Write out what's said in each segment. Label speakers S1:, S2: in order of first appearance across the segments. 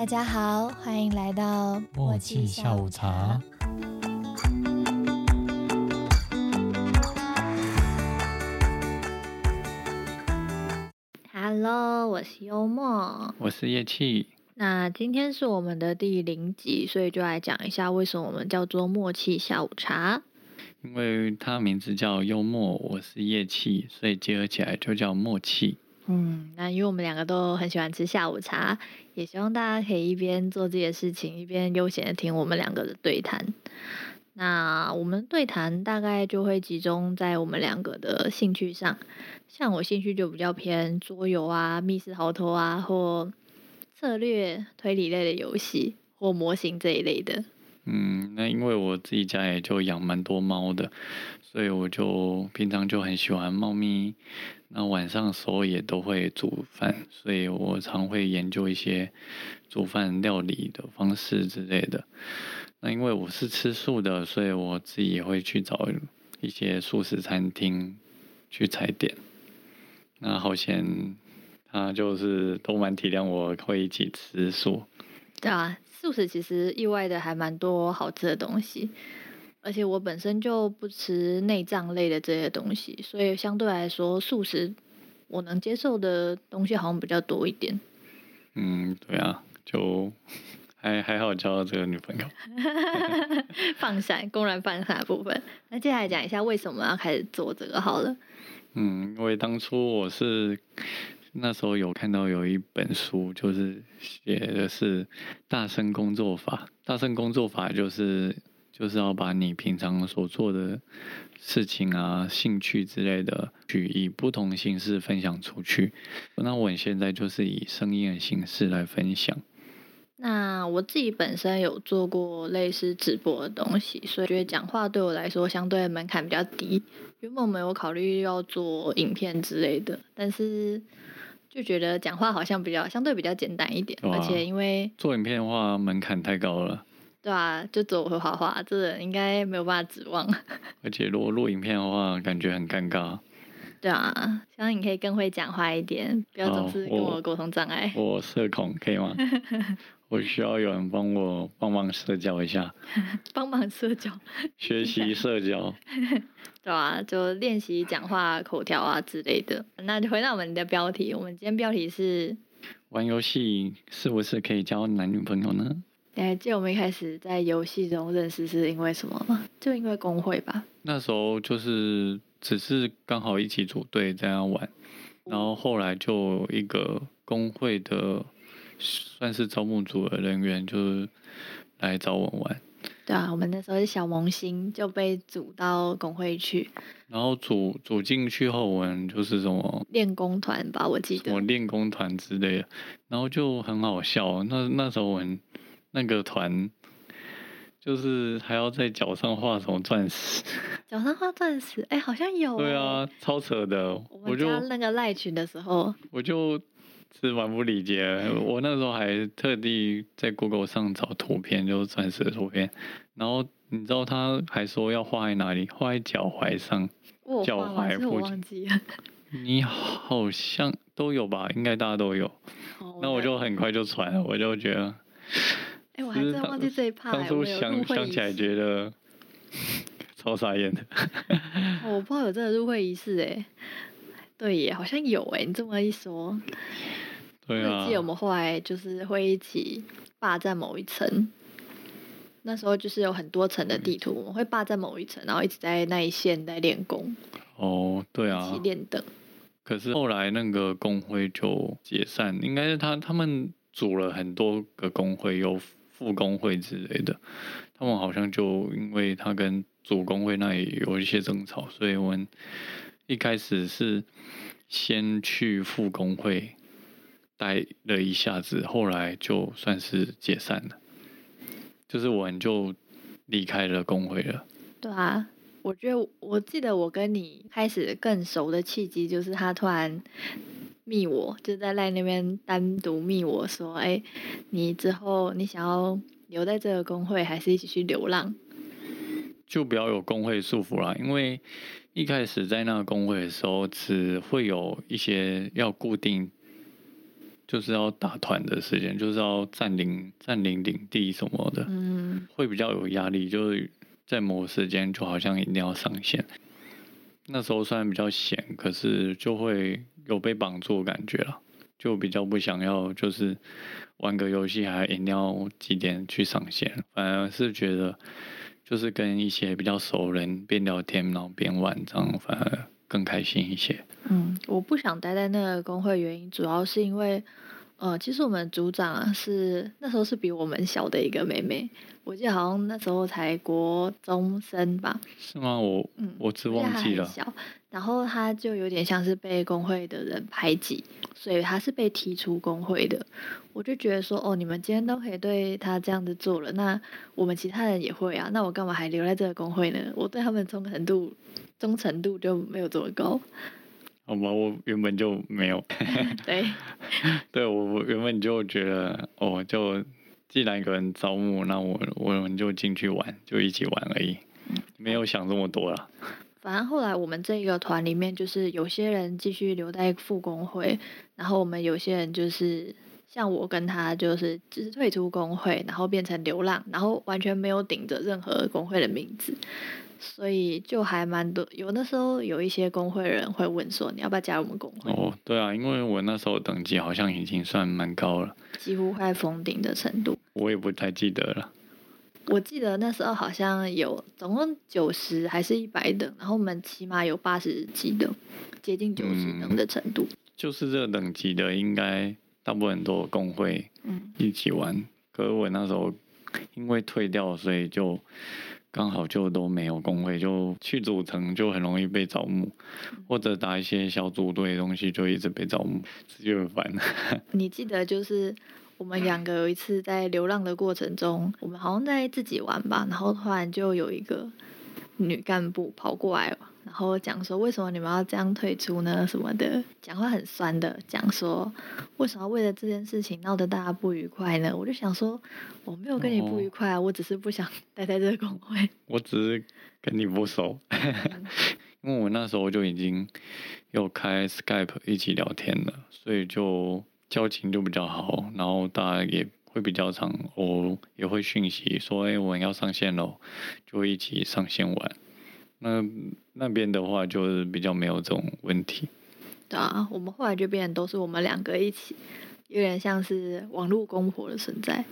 S1: 大家好，欢迎来到
S2: 默契下午茶。
S1: Hello，我是幽默。
S2: 我是叶气，
S1: 那今天是我们的第零集，所以就来讲一下为什么我们叫做默契下午茶。
S2: 因为它名字叫幽默，我是叶气，所以结合起来就叫默契。
S1: 嗯，那因为我们两个都很喜欢吃下午茶，也希望大家可以一边做自己的事情，一边悠闲的听我们两个的对谈。那我们对谈大概就会集中在我们两个的兴趣上，像我兴趣就比较偏桌游啊、密室逃脱啊，或策略推理类的游戏，或模型这一类的。
S2: 嗯，那因为我自己家也就养蛮多猫的，所以我就平常就很喜欢猫咪。那晚上的时候也都会煮饭，所以我常会研究一些煮饭料理的方式之类的。那因为我是吃素的，所以我自己也会去找一些素食餐厅去踩点。那好险，他就是都蛮体谅我会一起吃素。
S1: 对啊，素食其实意外的还蛮多好吃的东西，而且我本身就不吃内脏类的这些东西，所以相对来说素食我能接受的东西好像比较多一点。
S2: 嗯，对啊，就还还好交到这个女朋友。
S1: 放闪，公然放闪部分。那接下来讲一下为什么要开始做这个好了。
S2: 嗯，因为当初我是那时候有看到有一本书，就是写的是大声工作法。大声工作法就是就是要把你平常所做的事情啊、兴趣之类的，去以不同形式分享出去。那我现在就是以声音的形式来分享。
S1: 那我自己本身有做过类似直播的东西，所以觉得讲话对我来说相对门槛比较低。原本没有考虑要做影片之类的，但是就觉得讲话好像比较相对比较简单一点，而且因为
S2: 做影片的话，门槛太高了，
S1: 对啊，就只有我会画画，这人应该没有办法指望。
S2: 而且如果录影片的话，感觉很尴尬。
S1: 对啊，希望你可以更会讲话一点，不要总是跟
S2: 我
S1: 我沟通障碍。
S2: 我社恐可以吗？我需要有人帮我帮忙社交一下，
S1: 帮忙社交，
S2: 学习社交。
S1: 对啊，就练习讲话口条啊之类的。那就回到我们的标题，我们今天标题是，
S2: 玩游戏是不是可以交男女朋友呢？
S1: 你还记得我们一开始在游戏中认识是因为什么吗？就因为工会吧。
S2: 那时候就是只是刚好一起组队这样玩，然后后来就有一个工会的算是招募组的人员就是来找我玩，
S1: 对啊，我们那时候是小萌新，就被组到工会去
S2: 然后组组进去后，我们就是什么
S1: 练功团吧，我记
S2: 什么。练功团之类的，然后就很好笑。那那时候我们那个团就是还要在脚上画什么钻石，
S1: 脚上画钻石，哎、好像有、
S2: 对啊，，超扯的。
S1: 我
S2: 我就
S1: 那个赖群的时候，
S2: 我就是蛮不理解，我那时候还特地在 Google 上找图片，就是钻石的图片，然后你知道他还说要画在哪里，画在脚踝上。脚踝。你好像都有吧？应该大家都有。
S1: 哦
S2: 那我就很快就传了，我就觉得
S1: 哎、我还真忘记这一趴、
S2: 当初想
S1: 会
S2: 想起来觉得超傻眼的。
S1: 哦我不知道有这个入会仪式哎。对耶，好像有哎，你这么一说，
S2: 对啊
S1: 我记，得我们后来就是会一起霸占某一层。那时候就是有很多层的地图，我们会霸占某一层，然后一直在那一线在练功，
S2: 哦，对啊
S1: 一
S2: 啊
S1: 起。练等。
S2: 可是后来那个工会就解散，应该是他他们组了很多个工会，有副工会之类的。他们好像就因为他跟主工会那里有一些争吵，所以我们一开始是先去副工会待了一下子，后来就算是解散了，就是我们就离开了工会了。
S1: 对啊，我觉得我记得我跟你开始更熟的契机，就是他突然密我，就在赖那边单独密我说，哎，你之后你想要留在这个工会，还是一起去流浪？
S2: 就不要有工会束缚啦，因为一开始在那个工会的时候，只会有一些要固定就是要打团的时间，就是要占领占领领地什么的，
S1: 嗯，
S2: 会比较有压力，就是在某个时间就好像一定要上线。那时候虽然比较闲，可是就会有被绑住的感觉了，就比较不想要，就是玩个游戏还一定要几点去上线，反而是觉得就是跟一些比较熟人边聊天然后边玩，这样反而更开心一些。
S1: 嗯，我不想待在那个工会，原因主要是因为，呃，其实我们组长啊是那时候是比我们小的一个妹妹，我记得好像那时候才国中生吧，
S2: 是吗？我
S1: 嗯，
S2: 我只忘记了。
S1: 小，然后他就有点像是被工会的人排挤，所以他是被踢出工会的。我就觉得说，哦，你们今天都可以对他这样子做了，那我们其他人也会啊，那我干嘛还留在这个工会呢？我对他们忠诚度忠诚度就没有这么高。
S2: 好吧，我原本就没有。
S1: 对，
S2: 对我我原本就觉得，哦，就既然有人招募，那我我们就进去玩，就一起玩而已，没有想这么多啦。
S1: 反正后来我们这个团里面，就是有些人继续留在副工会，然后我们有些人就是像我跟他，就是只是退出工会，然后变成流浪，然后完全没有顶着任何工会的名字，所以就还蛮多。有那时候有一些工会人会问说，你要不要加入我们工会？
S2: 哦，对啊，因为我那时候等级好像已经算蛮高了，
S1: 几乎快封顶的程度。
S2: 我也不太记得了。
S1: 我记得那时候好像有总共九十还是一百等，然后我们起码有八十几的，接近九十等的程度。
S2: 就是这个等级的，应该大部分都有工会
S1: 嗯，
S2: 一起玩。可是我那时候因为退掉，所以就刚好就都没有工会，就去组成就很容易被招募，或者打一些小组队的东西就一直被招募，这就很烦。
S1: 你记得就是我们两个有一次在流浪的过程中，我们好像在自己玩吧，然后突然就有一个女干部跑过来，然后讲说为什么你们要这样退出呢？什么的，讲话很酸的，讲说为什么为了这件事情闹得大家不愉快呢？我就想说我没有跟你不愉快啊，我只是不想 待在这个工会。
S2: 我只是跟你不熟，因为我那时候就已经有开 Skype 一起聊天了，所以就交情就比较好，然后大家也会比较常，我也会讯息说，哎、我们要上线喽，就会一起上线玩。那那边的话就是比较没有这种问题，
S1: 对啊，我们后来就变成都是我们两个一起，有点像是网络公婆的存在，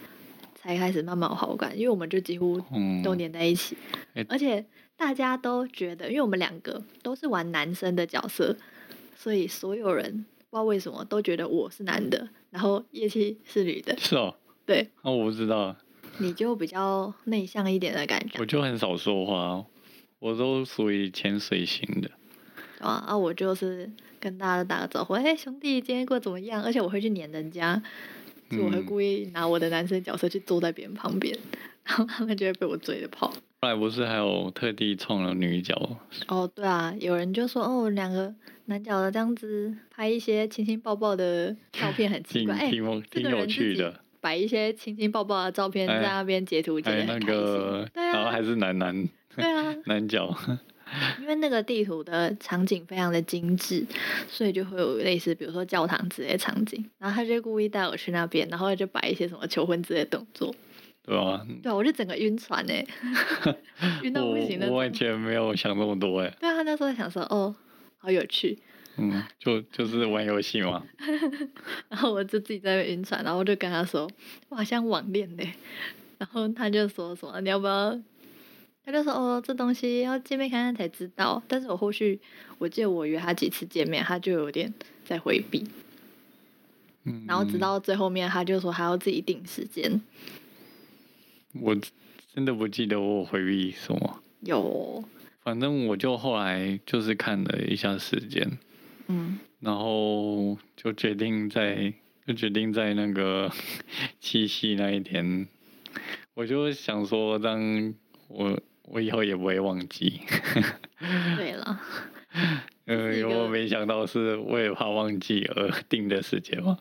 S1: 才开始慢慢有好感，因为我们就几乎
S2: 嗯，
S1: 都黏在一起，
S2: 哎。
S1: 而且大家都觉得，因为我们两个都是玩男生的角色，所以所有人不知道为什么都觉得我是男的，然后叶七是女的，
S2: 是哦，
S1: 对，
S2: 那、我不知道，
S1: 你就比较内向一点的感觉
S2: 我，就很少说话，我都属于潜水型的。
S1: 对吧？啊，我就是跟大家打个招呼，哎，兄弟，今天过得怎么样？而且我会去黏人家，就我会
S2: 嗯
S1: 故意拿我的男生角色去坐在别人旁边，然后他们就会被我追着跑。
S2: 后来不是还有特地创了女角，
S1: 哦，对啊，有人就说哦，两个男角的这样子拍一些亲亲抱抱的照片很奇
S2: 挺
S1: 怪，哎、
S2: 挺有趣的。
S1: 摆一些亲亲抱抱的照片
S2: 哎
S1: 在那边截图，截
S2: 还有那
S1: 得很开心。
S2: 个，
S1: 对啊，
S2: 然后还是男男
S1: 对啊，
S2: 男角，
S1: 因为那个地图的场景非常的精致，所以就会有类似比如说教堂之类的场景，然后他就故意带我去那边，然后就摆一些什么求婚之类的动作。
S2: 对吧？
S1: 对啊，我就整个晕船哎、晕到不行那
S2: 我完
S1: 种。
S2: 全没有想这么多哎，
S1: 对啊，他那时候想说哦，好有趣，
S2: 嗯，就就是玩游戏嘛，
S1: 然后我就自己在那晕船，然后我就跟他说，我好像网恋呢。然后他就说什么你要不要？他就说哦，这东西要见面看看才知道。但是我后续我记得我约他几次见面，他就有点在回避。
S2: 嗯，
S1: 然后直到最后面，他就说还要自己定时间。
S2: 我真的不记得我有回避什么，
S1: 有，
S2: 反正我就后来就是看了一下时间，
S1: 嗯，
S2: 然后就决定在就决定在那个 七夕那一天，我就想说让我我以后也不会忘记。
S1: 对了，
S2: 呃，
S1: 是一个
S2: 我没想到是为了怕忘记而定的时间嘛。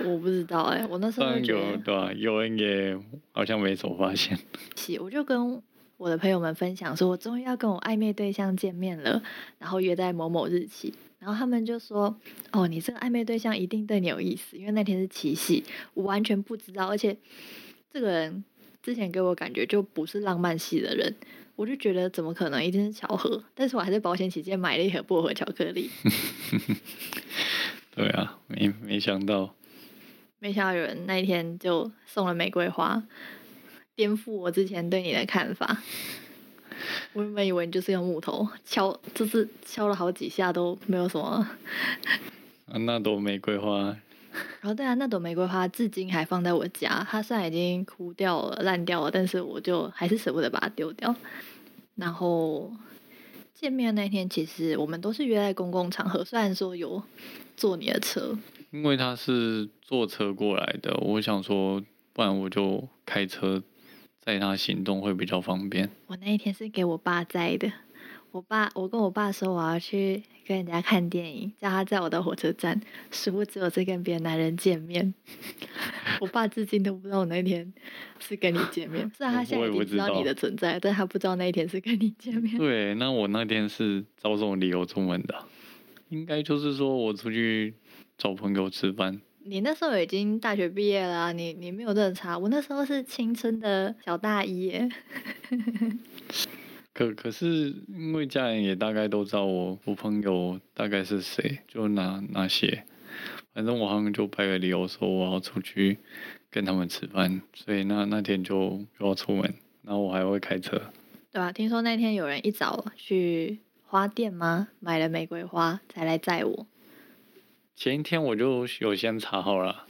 S1: 我不知道哎、我那时候就
S2: 对啊、有人也好像没什么发现。
S1: 是，我就跟我的朋友们分享说，我终于要跟我暧昧对象见面了，然后约在某某日期。然后他们就说：“哦，你这个暧昧对象一定对你有意思，因为那天是七夕。”我完全不知道，而且这个人之前给我感觉就不是浪漫系的人，我就觉得怎么可能一定是巧合？但是我还是保险起见买了一盒薄荷巧克力。
S2: 对啊，没没想到，
S1: 没想到有人那一天就送了玫瑰花，颠覆我之前对你的看法。我原本以为你就是用木头敲，就是敲了好几下都没有什么。
S2: 啊，那朵玫瑰花。
S1: 然后对啊，那朵玫瑰花至今还放在我家，它虽然已经枯掉了、烂掉了，但是我就还是舍不得把它丢掉。然后见面那天，其实我们都是约在公共场合，虽然说有坐你的车。
S2: 因为他是坐车过来的，我想说，不然我就开车。载他行动会比较方便。
S1: 我那一天是给我爸载的，我爸，我跟我爸说我要去跟人家看电影，叫他在我的火车站，殊不知我在跟别的男人见面。我爸至今都不知道我那天是跟你见面，虽然他现在已经知道你的存在，但他不知道那一天是跟你见面。
S2: 对，那我那天是找这种理由出门的，应该就是说我出去找朋友吃饭。
S1: 你那时候已经大学毕业了，你你没有认差。我那时候是青春的小大一耶。
S2: 可可是因为家人也大概都知道我我朋友大概是谁，就那那些，反正我好像就拍个理由说我要出去跟他们吃饭，所以那那天就就要出门，然后我还会开车。
S1: 对啊？听说那天有人一早去花店吗？买了玫瑰花才来载我。
S2: 前一天我就有先查好了，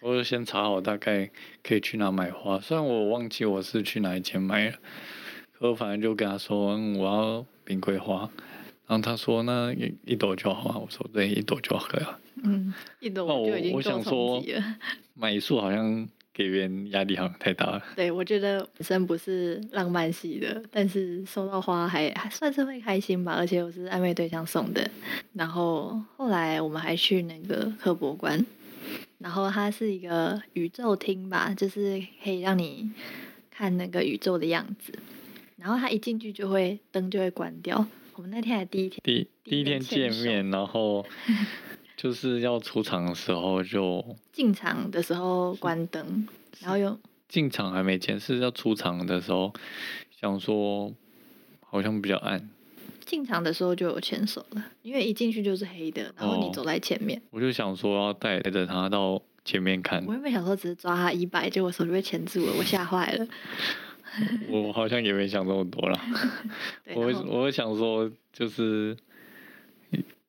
S2: 我就先查好大概可以去哪买花，虽然我忘记我是去哪一间买了，可我反正就跟他说我要玫瑰花，然后他说那一一朵就好，我说对，一朵就好了。
S1: 嗯，一朵就已经够冲击了。
S2: 买一束好像。给别人压力好像太大了。
S1: 对，我觉得本身不是浪漫系的，但是收到花还还算是会开心吧。而且我是暧昧对象送的。然后后来我们还去那个科博馆，然后它是一个宇宙厅吧，就是可以让你看那个宇宙的样子。然后他一进去就会灯就会关掉。我们那天还第一天，
S2: 第第一天见面，然后。就是要出场的时候就
S1: 进场的时候关灯，然后又
S2: 进场还没见，是要出场的时候想说好像比较暗。
S1: 进场的时候就有牵手了，因为一进去就是黑的，然后你走在前面。
S2: 我就想说要带着他到前面看。
S1: 我原本想说只是抓他衣摆，结果手就被牵住了，我吓坏了。
S2: 我好像也没想这么多了，我我想说就是。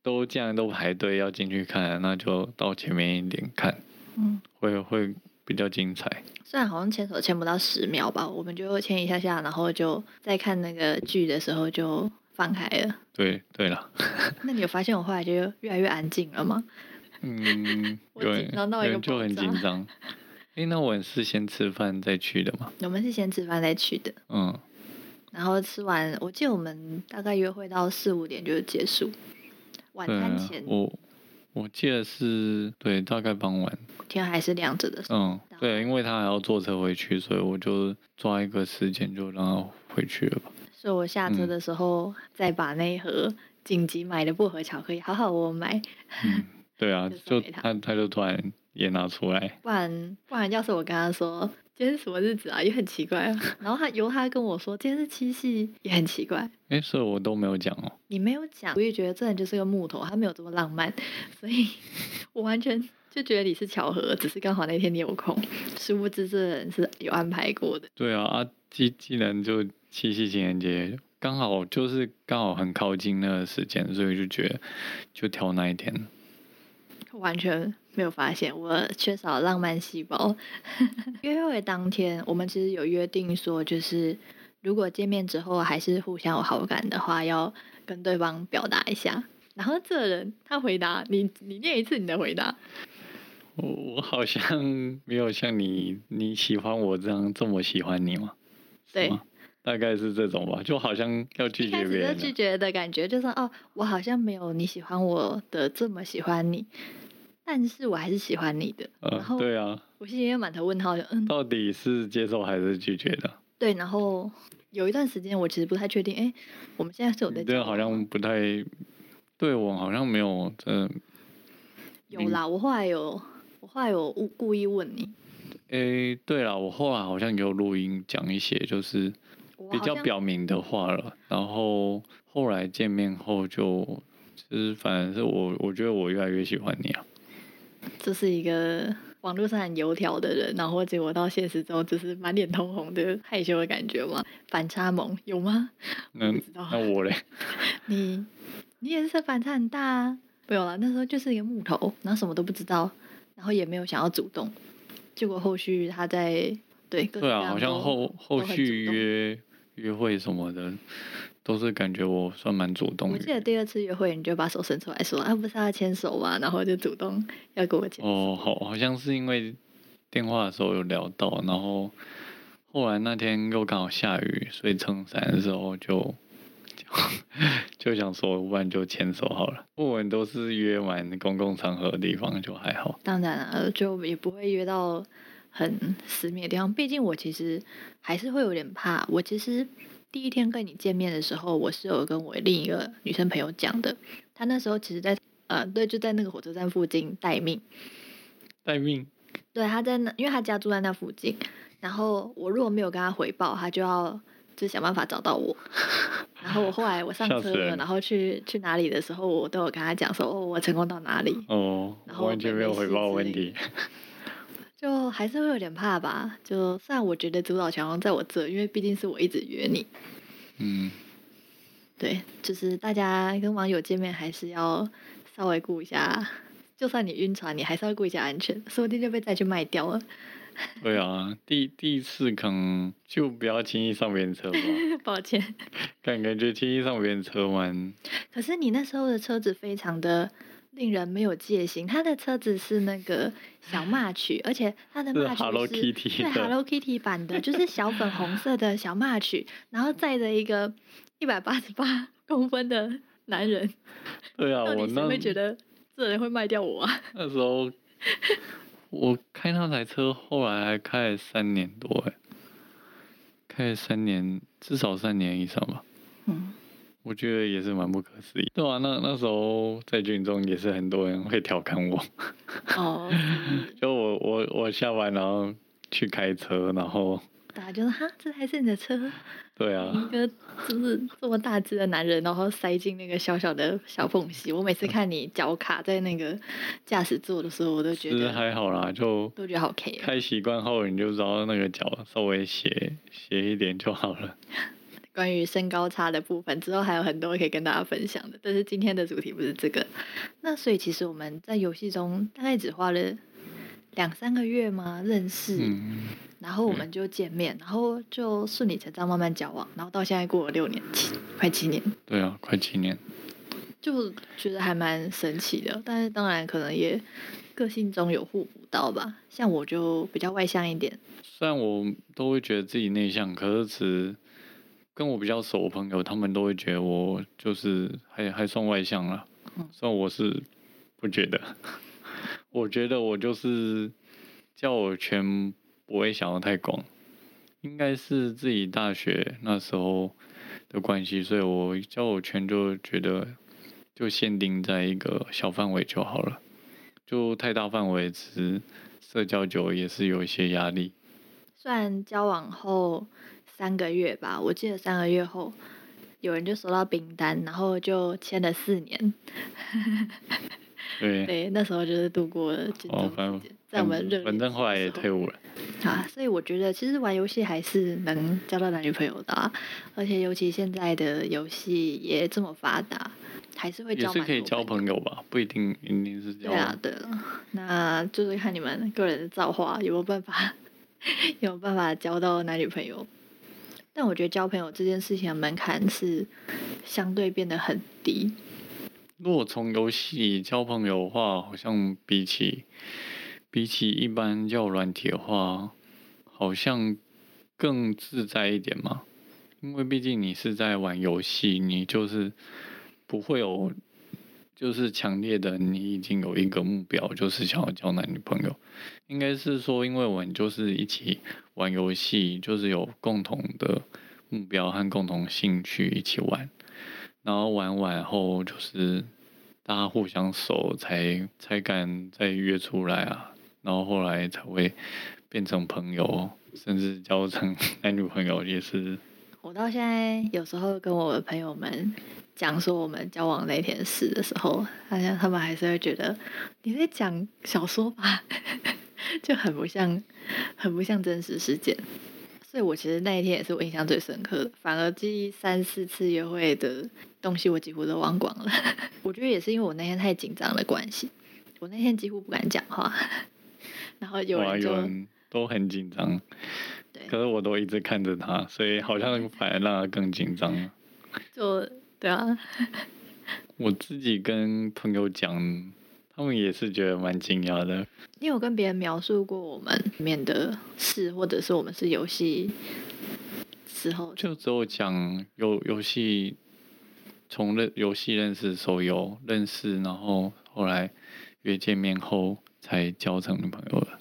S2: 都既然都排队要进去看，那就到前面一点看，嗯，会会比较精彩。
S1: 虽然好像牵手牵不到十秒吧，我们就牵一下下，然后就再看那个剧的时候就放开了。
S2: 对对了。
S1: 那你有发现我后来就越来越安静了吗？
S2: 嗯，对，就很紧张。哎，那我是先吃饭再去的吗？
S1: 我们是先吃饭再去的。嗯。然后吃完，我记得我们大概约会到四五点就结束。晚餐前，
S2: 我我记得是对，大概傍晚，
S1: 天还是亮着的。
S2: 嗯，对，因为他还要坐车回去，所以我就抓一个时间就让他回去了吧。
S1: 所以我下车的时候再把那一盒紧急买的薄荷巧克力，好好我买。
S2: 嗯，对啊，就他他就突然也拿出来。
S1: 不然不然，要是我跟他说。今天是什么日子啊？也很奇怪啊。然后他由他跟我说今天是七夕，也很奇怪。
S2: 哎，所以我都没有讲哦。
S1: 你没有讲，我也觉得这人就是个木头，他没有这么浪漫，所以我完全就觉得你是巧合，只是刚好那天你有空。殊不知这人是有安排过的。
S2: 对啊，啊，既既然就七夕情人节刚好就是刚好很靠近那个时间，所以就觉得就挑那一天。
S1: 完全。没有发现我缺少浪漫细胞。约会当天，我们其实有约定说，就是如果见面之后还是互相有好感的话，要跟对方表达一下。然后这人他回答你，你念一次你的回答。
S2: 我我好像 没有像你你喜欢我这样这么喜欢你吗？
S1: 对，
S2: 大概是这种吧，就好像要拒绝别人。
S1: 拒绝的感觉就是哦，我好像没有你喜欢我的这么喜欢你。但是我还是喜欢你的，然后
S2: 对啊，
S1: 我心里面满头问号，就嗯，
S2: 到底是接受还是拒绝的？
S1: 对，然后有一段时间我其实不太确定，哎，我们现在是有在
S2: 这好像不太对我好像没有这
S1: 有啦，我后来有我后来有故意问你，
S2: 哎，对了，我后来好像有录音讲一些就是比较表明的话了，然后后来见面后就就是反正是我我觉得我越来越喜欢你啊，
S1: 这是一个。网络上很油条的人，然后结果到现实中只是满脸通红的害羞的感觉吗？反差萌有吗？
S2: 那那我嘞？
S1: 你你也是反差很大啊！没有了，那时候就是一个木头，然后什么都不知道，然后也没有想要主动。结果后续他在对
S2: 对啊，好像后后续约约会什么的。都是感觉我算蛮主动。
S1: 我记得第二次约会，你就把手伸出来说：“啊，不是要牵手吗？”然后就主动要跟我牵。
S2: 哦，好，好像是因为电话的时候有聊到，然后后来那天又刚好下雨，所以撑伞的时候就 就想说，不然就牵手好了。不管都是约完公共场合的地方，就还好。
S1: 当然了，就也不会约到很私密的地方。毕竟我其实还是会有点怕。我其实。第一天跟你见面的时候，我是有跟我另一个女生朋友讲的。她那时候其实，在呃，对，就在那个火车站附近待命。
S2: 待命。
S1: 对，她在那，因为她家住在那附近。然后我如果没有跟她回报，她就要就想办法找到我。然后我后来我上车了，然后去去哪里的时候，我都有跟她讲说，哦，我成功到哪里。
S2: 哦。然后完全没有回报问题。
S1: 就还是会有点怕吧。就虽然我觉得主导权在我这，因为毕竟是我一直约你。
S2: 嗯。
S1: 对，就是大家跟网友见面还是要稍微顾一下。就算你晕船，你还是要顾一下安全，说不定就被再去卖掉了。
S2: 对啊，第第一次可能就不要轻易上别人车吧。
S1: 抱歉。
S2: 感感觉轻易上别人车蛮。
S1: 可是你那时候的车子非常的。令人没有戒心。他的车子是那个小马曲，而且他的马曲是对 Hello Kitty 版的，就是小粉红色的小马曲，然后载着一个一百八十八公分的男人。
S2: 对啊，我那
S1: 会觉得这人会卖掉我啊？
S2: 那时候 我开那台车，后来还开了三年多哎，开了三年，至少三年以上吧。嗯。我觉得也是蛮不可思议，对啊，那那时候在军中也是很多人会调侃我，
S1: 哦，
S2: 就我我我下班然后去开车，然后
S1: 大家就说哈，这还是你的车？
S2: 对啊，
S1: 一个就是这么大只的男人，然后塞进那个小小的小缝隙。我每次看你脚卡在那个驾驶座的时候，我都觉得
S2: 还好啦，就
S1: 都觉得好 K。
S2: 开习惯后，你就知道那个脚稍微斜斜一点就好了。
S1: 关于身高差的部分，之后还有很多可以跟大家分享的。但是今天的主题不是这个。那所以其实我们在游戏中大概只花了两三个月嘛？认识，然后我们就见面，然后就顺理成章慢慢交往，然后到现在过了六年，七快七年。
S2: 对啊，快七年。
S1: 就觉得还蛮神奇的，但是当然可能也个性中有互补到吧。像我就比较外向一点。
S2: 虽然我都会觉得自己内向，可是只。跟我比较熟的朋友，他们都会觉得我就是还还算外向了，虽然我是不觉得，我觉得我就是交友圈不会想的太广，应该是自己大学那时候的关系，所以我交友圈就觉得就限定在一个小范围就好了，就太大范围其社交久也是有一些压力。
S1: 虽然交往后。三个月吧，我记得三个月后，有人就收到冰单，然后就签了四年。
S2: 对。
S1: 对，那时候就是度过了这段时，在我们热
S2: 反正后来也退伍了。
S1: 啊，所以我觉得其实玩游戏还是能交到男女朋友的，啊，而且尤其现在的游戏也这么发达，还是会交。
S2: 也是可以交朋友吧，不一定一定是交。对
S1: 啊，对了，那就是看你们个人的造化，有没有办法，有没有办法交到男女朋友。但我觉得交朋友这件事情的门槛是相对变得很低。
S2: 如果从游戏交朋友的话，好像比起比起一般叫软体的话，好像更自在一点嘛。因为毕竟你是在玩游戏，你就是不会有。就是强烈的，你已经有一个目标，就是想要交男女朋友。应该是说，因为我们就是一起玩游戏，就是有共同的目标和共同兴趣一起玩，然后玩完后就是大家互相熟才才敢再约出来啊，然后后来才会变成朋友，甚至交成 男女朋友也是。
S1: 我到现在有时候跟我的朋友们讲说我们交往那天事的时候，好像他们还是会觉得你在讲小说吧，就很不像，很不像真实事件。所以我其实那一天也是我印象最深刻的，反而记忆三四次约会的东西我几乎都忘光了。我觉得也是因为我那天太紧张的关系，我那天几乎不敢讲话，然后有人就
S2: 都很紧张。可是我都一直看着他，所以好像反而让他更紧张了。
S1: 就对啊，
S2: 我自己跟朋友讲，他们也是觉得蛮惊讶的。
S1: 你有跟别人描述过我们里面的事，或者是我们是游戏时候？
S2: 就只有讲游游戏，从认游戏认识手游认识，然后后来约见面后才交成女朋友的。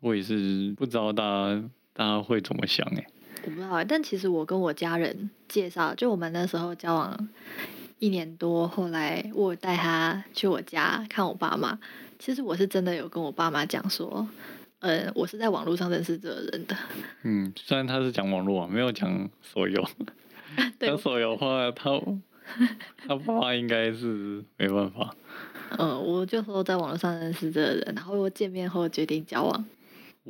S2: 我也是不知道大家大家会怎么想哎，
S1: 我不知道但其实我跟我家人介绍，就我们那时候交往一年多，后来我带他去我家看我爸妈。其实我是真的有跟我爸妈讲说，嗯，我是在网络上认识这个人的。
S2: 嗯，虽然他是讲网络啊，没有讲手游。讲手游的话，他他爸妈应该是没办法。
S1: 嗯，我就说在网络上认识这个人，然后见面后决定交往。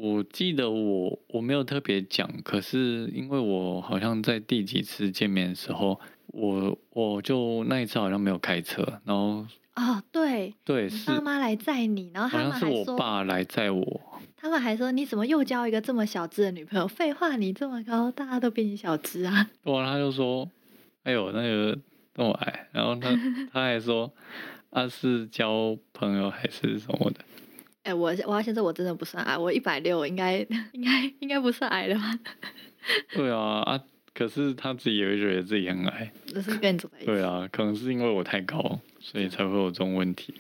S2: 我记得我我没有特别讲，可是因为我好像在第几次见面的时候，我我就那一次好像没有开车，然后
S1: 啊对
S2: 对，
S1: 爸妈来载你，然后他们
S2: 还说我爸来载我，
S1: 他们还说你怎么又交一个这么小只的女朋友？废话，你这么高，大家都比你小只啊！
S2: 哇，他就说，哎呦那个那么矮，然后他 他还说，他是交朋友还是什么的？
S1: 哎，我我要先说，我真的不算矮，我一百六，应该应该应该不算矮的吧？
S2: 对啊啊！可是他自己也会觉得自己很矮。
S1: 那是跟你走在一起。
S2: 对啊，可能是因为我太高，所以才会有这种问题。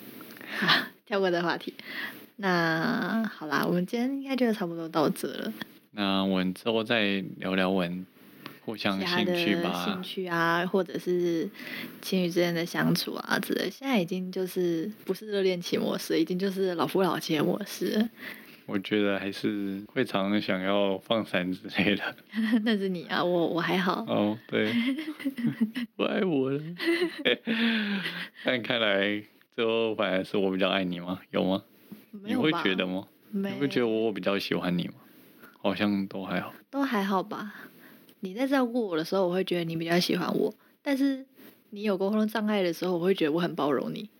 S1: 好，跳过这话题。那好啦，我们今天应该就差不多到这了。
S2: 那我们之后再聊聊文。互相兴趣吧，
S1: 兴趣啊，或者是情侣之间的相处啊之类，现在已经就是不是热恋期模式，已经就是老夫老妻模式。
S2: 我觉得还是会常常想要放闪之类的。
S1: 那是你啊，我我还好。
S2: 哦，对，不爱我了。但看来最后反而是我比较爱你吗？有吗？你会觉得吗？
S1: 你
S2: 会觉得我比较喜欢你吗？好像都还好。
S1: 都还好吧。你在照顾我的时候，我会觉得你比较喜欢我；但是你有沟通障碍的时候，我会觉得我很包容你。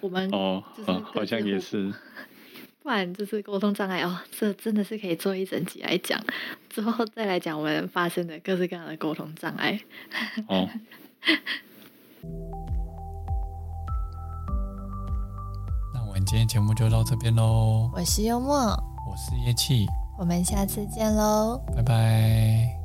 S1: 我们
S2: 哦，好像也是。
S1: 不然就是沟通障碍哦，这真的是可以做一整集来讲，之后再来讲我们发生的各式各样的沟通障碍。
S2: 哦。那我们今天节目就到这边喽。
S1: 我是幽默，
S2: 我是叶气。
S1: 我们下次见喽，
S2: 拜拜。